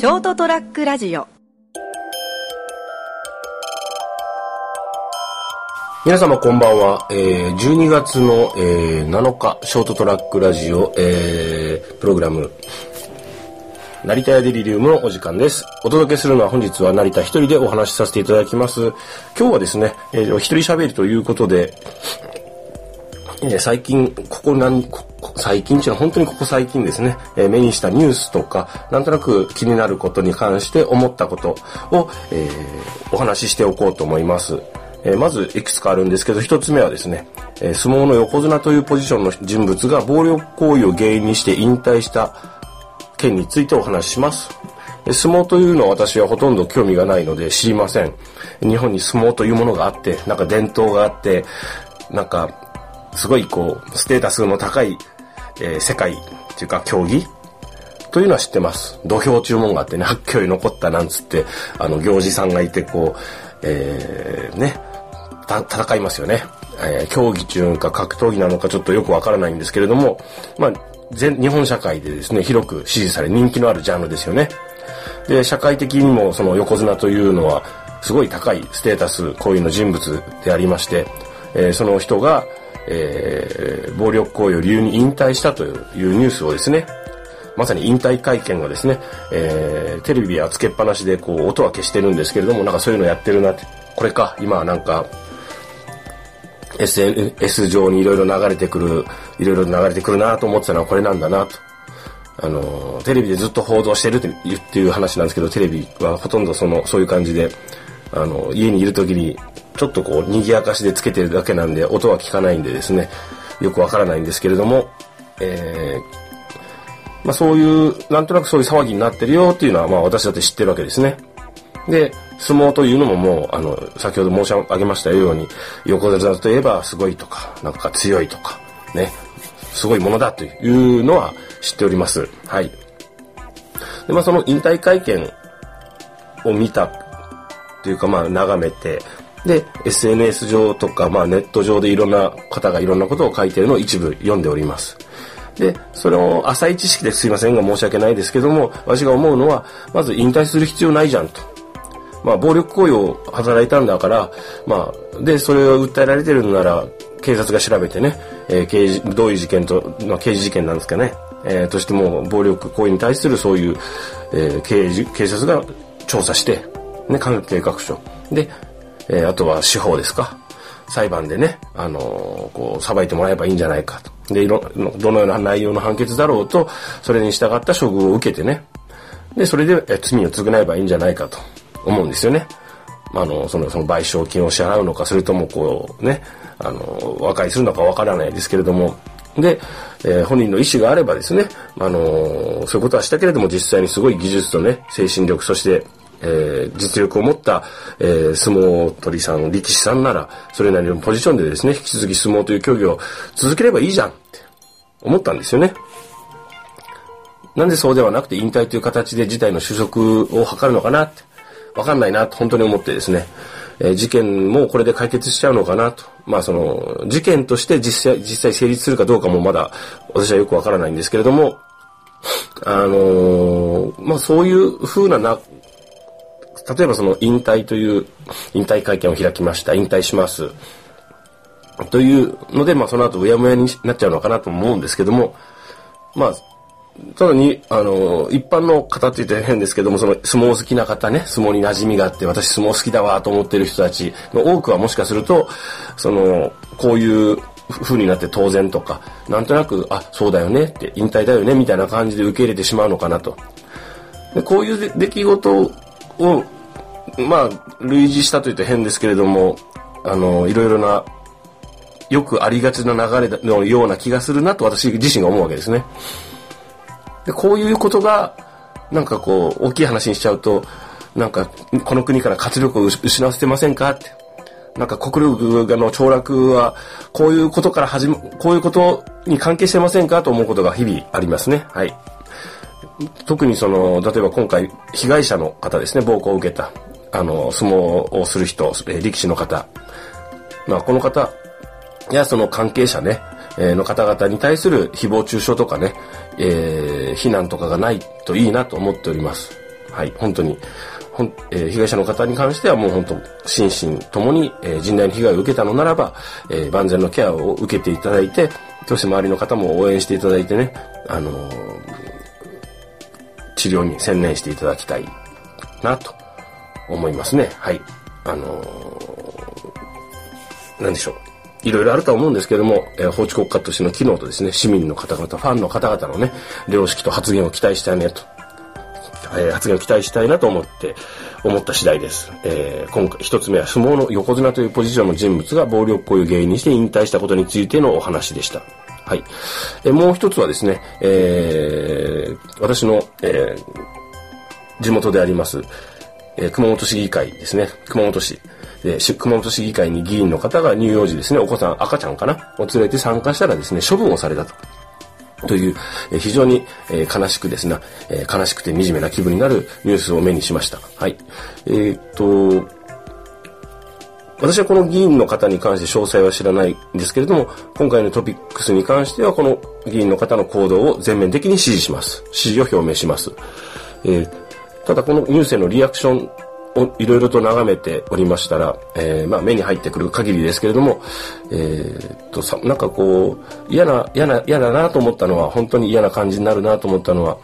ショートトラックラジオ皆様こんばんは。えー、12月の、えー、7日、ショートトラックラジオ、えー、プログラム、成田屋デリリウムのお時間です。お届けするのは本日は成田一人でお話しさせていただきます。今日はですね、えー、一人喋りということで、えー、最近、ここ何、こ最近っていうのは本当にここ最近ですね、えー、目にしたニュースとか、なんとなく気になることに関して思ったことを、えー、お話ししておこうと思います。えー、まずいくつかあるんですけど、一つ目はですね、え、相撲の横綱というポジションの人物が暴力行為を原因にして引退した件についてお話しします。相撲というのは私はほとんど興味がないので知りません。日本に相撲というものがあって、なんか伝統があって、なんか、すごいこう、ステータスの高い、えー、世界っていうか競技？というのは知ってます。土俵注文があってね、発狂に残ったなんつって、あの、行司さんがいて、こう、えー、ね、戦いますよね。えー、競技中か格闘技なのかちょっとよくわからないんですけれども、まあ、全、日本社会でですね、広く支持され人気のあるジャンルですよね。で、社会的にもその横綱というのは、すごい高いステータス、行為の人物でありまして、えー、その人が、えー、暴力行為を理由に引退したというニュースをですね、まさに引退会見がですね、えー、テレビはつけっぱなしでこう音は消してるんですけれども、なんかそういうのやってるなって、これか、今はなんか、SNS 上にいろいろ流れてくる、いろいろ流れてくるなと思ってたのはこれなんだなと。あの、テレビでずっと報道してるっていう話なんですけど、テレビはほとんどその、そういう感じで、あの、家にいる時に、ちょっとこう、賑やかしでつけてるだけなんで、音は聞かないんでですね、よくわからないんですけれども、えー、まあそういう、なんとなくそういう騒ぎになってるよっていうのは、まあ私だって知ってるわけですね。で、相撲というのももう、あの、先ほど申し上げましたように、横綱といえばすごいとか、なんか強いとか、ね、すごいものだというのは知っております。はい。で、まあその引退会見を見たというか、まあ眺めて、で、SNS 上とか、まあネット上でいろんな方がいろんなことを書いているのを一部読んでおります。で、それを浅い知識ですいませんが申し訳ないですけども、私が思うのは、まず引退する必要ないじゃんと。まあ、暴力行為を働いたんだから、まあ、で、それを訴えられてるなら、警察が調べてね、えー、刑事、どういう事件と、まあ、刑事事件なんですかね、えー、としても、暴力行為に対するそういう、えー、刑事、警察が調査して、ね、関係各所。で、えー、あとは司法ですか。裁判でね、あのー、こう、裁いてもらえばいいんじゃないかと。で、いろ、どのような内容の判決だろうと、それに従った処遇を受けてね、で、それで、え罪を償えばいいんじゃないかと。思うんですよね。あの、その、その賠償金を支払うのか、それともこうね、あの、和解するのかわからないですけれども、で、えー、本人の意思があればですね、あのー、そういうことはしたけれども実際にすごい技術とね、精神力、そして、えー、実力を持った、えー、相撲取りさん、力士さんなら、それなりのポジションでですね、引き続き相撲という競技を続ければいいじゃんって思ったんですよね。なんでそうではなくて引退という形で事態の収束を図るのかなって。わかんないなと本当に思ってですね、え、事件もこれで解決しちゃうのかなと。まあその、事件として実際、実際成立するかどうかもまだ私はよくわからないんですけれども、あのー、まあそういう風なな、例えばその引退という、引退会見を開きました。引退します。というので、まあその後うやむやになっちゃうのかなと思うんですけども、まあただに、あの、一般の方って言って変ですけども、その相撲好きな方ね、相撲に馴染みがあって、私相撲好きだわと思ってる人たちの多くはもしかすると、その、こういう風になって当然とか、なんとなく、あ、そうだよねって、引退だよね、みたいな感じで受け入れてしまうのかなと。でこういう出来事を、まあ、類似したと言って変ですけれども、あの、いろいろな、よくありがちな流れのような気がするなと私自身が思うわけですね。で、こういうことが、なんかこう、大きい話にしちゃうと、なんか、この国から活力を失わせてませんか？って。なんか国力の凋落は、こういうことから始ま、こういうことに関係してませんか？と思うことが日々ありますね。はい。特にその、例えば今回、被害者の方ですね、暴行を受けた、あの、相撲をする人、力士の方。まあ、この方やその関係者ね、えー、の方々に対する誹謗中傷とかね、えー、非難とかがないといいなと思っております。はい、本当に。ほんえー、被害者の方に関してはもう本当、心身ともに、えー、甚大な被害を受けたのならば、えー、万全のケアを受けていただいて、そして周りの方も応援していただいてね、あの、治療に専念していただきたいなと思いますね。はい。あのー、なんでしょう。いろいろあるとは思うんですけども、えー、法治国家としての機能とですね、市民の方々、ファンの方々のね、良識と発言を期待したいねと、えー、発言を期待したいなと思って、思った次第です。えー、今回一つ目は相撲の横綱というポジションの人物が暴力行為を原因にして引退したことについてのお話でした。はい。えもう一つはですね、えー、私の、えー、地元であります、えー、熊本市議会ですね、熊本市。で、熊本市議会に議員の方が乳幼児ですね、お子さん、赤ちゃんかな？を連れて参加したらですね、処分をされたと。という、え、非常に、え、悲しくですね、え、悲しくて惨めな気分になるニュースを目にしました。はい。えー、っと、私はこの議員の方に関して詳細は知らないんですけれども、今回のトピックスに関しては、この議員の方の行動を全面的に支持します。支持を表明します。えー、ただこのニュースへのリアクションをいろいろと眺めておりましたら、えー、まあ目に入ってくる限りですけれども、えー、とさ、なんかこう、嫌な、嫌な、嫌だなと思ったのは、本当に嫌な感じになるなと思ったのは、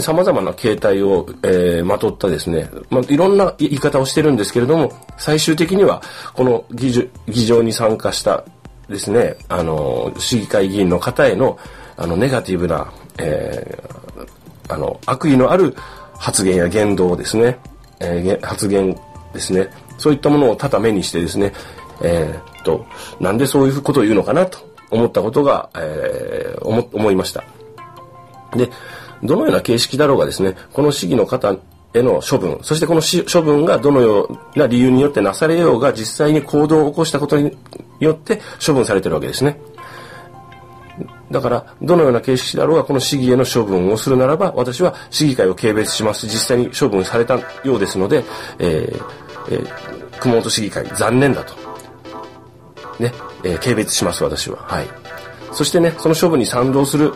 様々な形態を、えー、まとったですね、まあ、いろんな言い方をしてるんですけれども、最終的には、この議議場に参加したですね、あの、市議会議員の方への、あの、ネガティブな、えー、あの、悪意のある発言や言動ですね、えー、発言ですね、そういったものをただ目にしてですね、えー、っと、なんでそういうことを言うのかなと思ったことが、えー、思、思いました。で、どのような形式だろうがですね、この市議の方への処分、そしてこの処分がどのような理由によってなされようが実際に行動を起こしたことによって処分されてるわけですね。だから、どのような形式だろうが、この市議への処分をするならば、私は市議会を軽蔑します。実際に処分されたようですので、えーえー、熊本市議会、残念だと。ね、えー、軽蔑します、私は。はい。そしてね、その処分に賛同する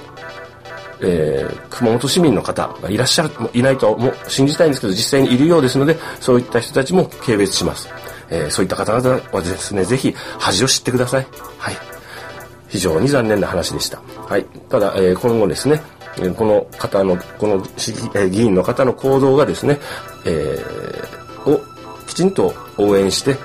えー、熊本市民の方がいらっしゃる、いないとも信じたいんですけど、実際にいるようですので、そういった人たちも軽蔑します。えー、そういった方々はですね、ぜひ恥を知ってください。はい。非常に残念な話でした。はい。ただ、えー、今後ですね、この方の、この議員の方の行動がですね、えー、をきちんと応援して、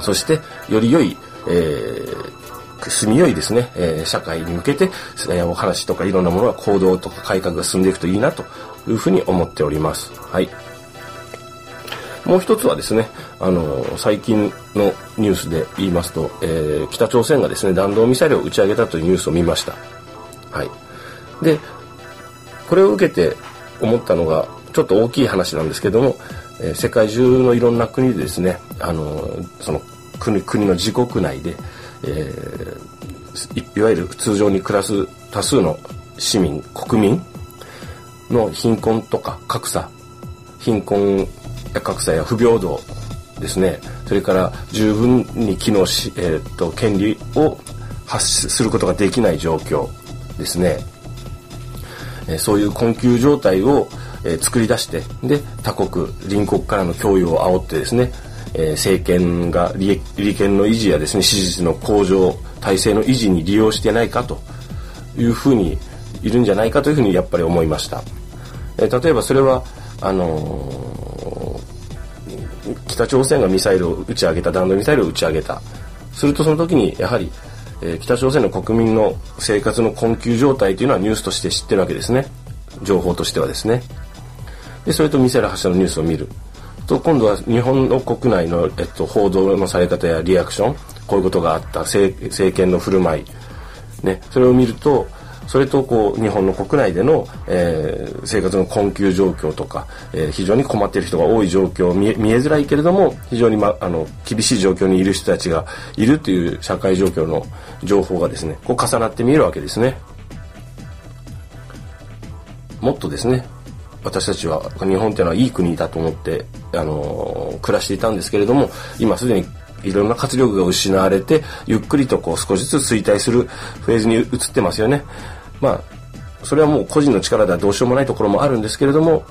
そして、より良い、えー、住みよいですね、えー、社会に向けて、えー、お話とかいろんなものは行動とか改革が進んでいくといいなというふうに思っております。はい。もう一つはですね、あの、最近のニュースで言いますと、えー、北朝鮮がですね、弾道ミサイルを打ち上げたというニュースを見ました。はい。で、これを受けて思ったのが、ちょっと大きい話なんですけども、えー、世界中のいろんな国でですね、あのその国国の自国内で、えー、いわゆる通常に暮らす多数の市民国民の貧困とか格差貧困や格差や不平等ですね。それから十分に機能し、えーと、権利を発することができない状況ですね、えー、そういう困窮状態を、えー、作り出してで他国隣国からの脅威を煽ってですねえ、政権が利利権の維持やですね支持率の向上体制の維持に利用してないかというふうにいるんじゃないかというふうにやっぱり思いました、え、例えばそれはあの、北朝鮮がミサイルを打ち上げた弾道ミサイルを打ち上げた。するとその時にやはり、えー、北朝鮮の国民の生活の困窮状態というのはニュースとして知ってるわけですね。情報としてはですね。でそれとミサイル発射のニュースを見る。と今度は日本の国内の、えっと、報道のされ方やリアクションこういうことがあった。政権の振る舞い、ね、それを見るとそれとこう日本の国内での、えー、生活の困窮状況とか、えー、非常に困っている人が多い状況見え見えづらいけれども非常に、ま、あの厳しい状況にいる人たちがいるという社会状況の情報がですねこう重なって見えるわけですね。もっとですね私たちは日本っていうのはいい国だと思って、あの暮らしていたんですけれども今すでにいろんな活力が失われてゆっくりとこう少しずつ衰退するフェーズに移ってますよね。まあそれはもう個人の力ではどうしようもないところもあるんですけれども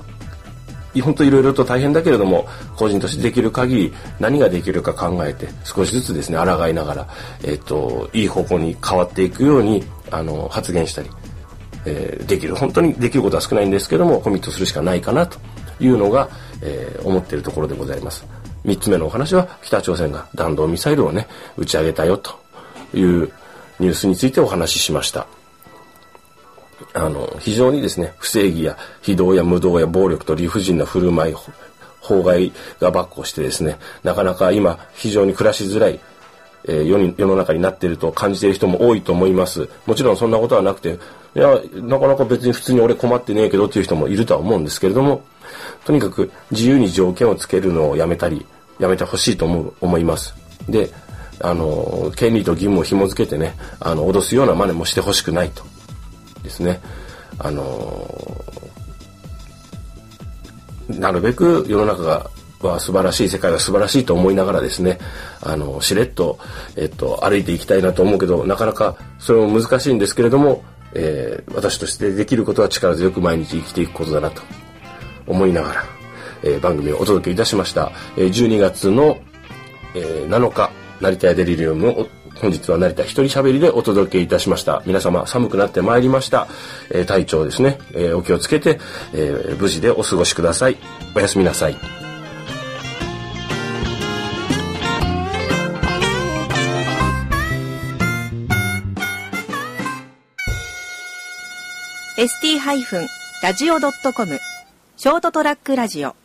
本当いろいろと大変だけれども個人としてできる限り何ができるか考えて少しずつですね抗いながら、えっと、いい方向に変わっていくようにあの発言したり、えー、できる本当にできることは少ないんですけどもコミットするしかないかなというのが、えー、思っているところでございます。3つ目のお話は北朝鮮が弾道ミサイルをね打ち上げたよというニュースについてお話ししました。あの、非常にですね、不正義や非道や無道や暴力と理不尽な振る舞い、法外がばっこしてですね、なかなか今非常に暮らしづらい、えー、世に世の中になっていると感じている人も多いと思います。もちろんそんなことはなくて、いや、なかなか別に普通に俺困ってねえけどっていう人もいるとは思うんですけれども、とにかく自由に条件をつけるのをやめたり、やめてほしいと思う、思います。で、あの、権利と義務を紐付けてね、あの、脅すような真似もしてほしくないと。ですね。あのなるべく世の中がは素晴らしい世界が素晴らしいと思いながらですねあのしれっと、えっと、歩いていきたいなと思うけどなかなかそれも難しいんですけれども、えー、私としてできることは力強く毎日生きていくことだなと思いながら、えー、番組をお届けいたしました、えー、12月の、え、7日成田屋デリリウムを本日は成田一人喋りでお届けいたしました。皆様寒くなってまいりました。えー、体調ですね、えー、お気をつけて、えー、無事でお過ごしください。おやすみなさい。st-radio.com ショートトラックラジオ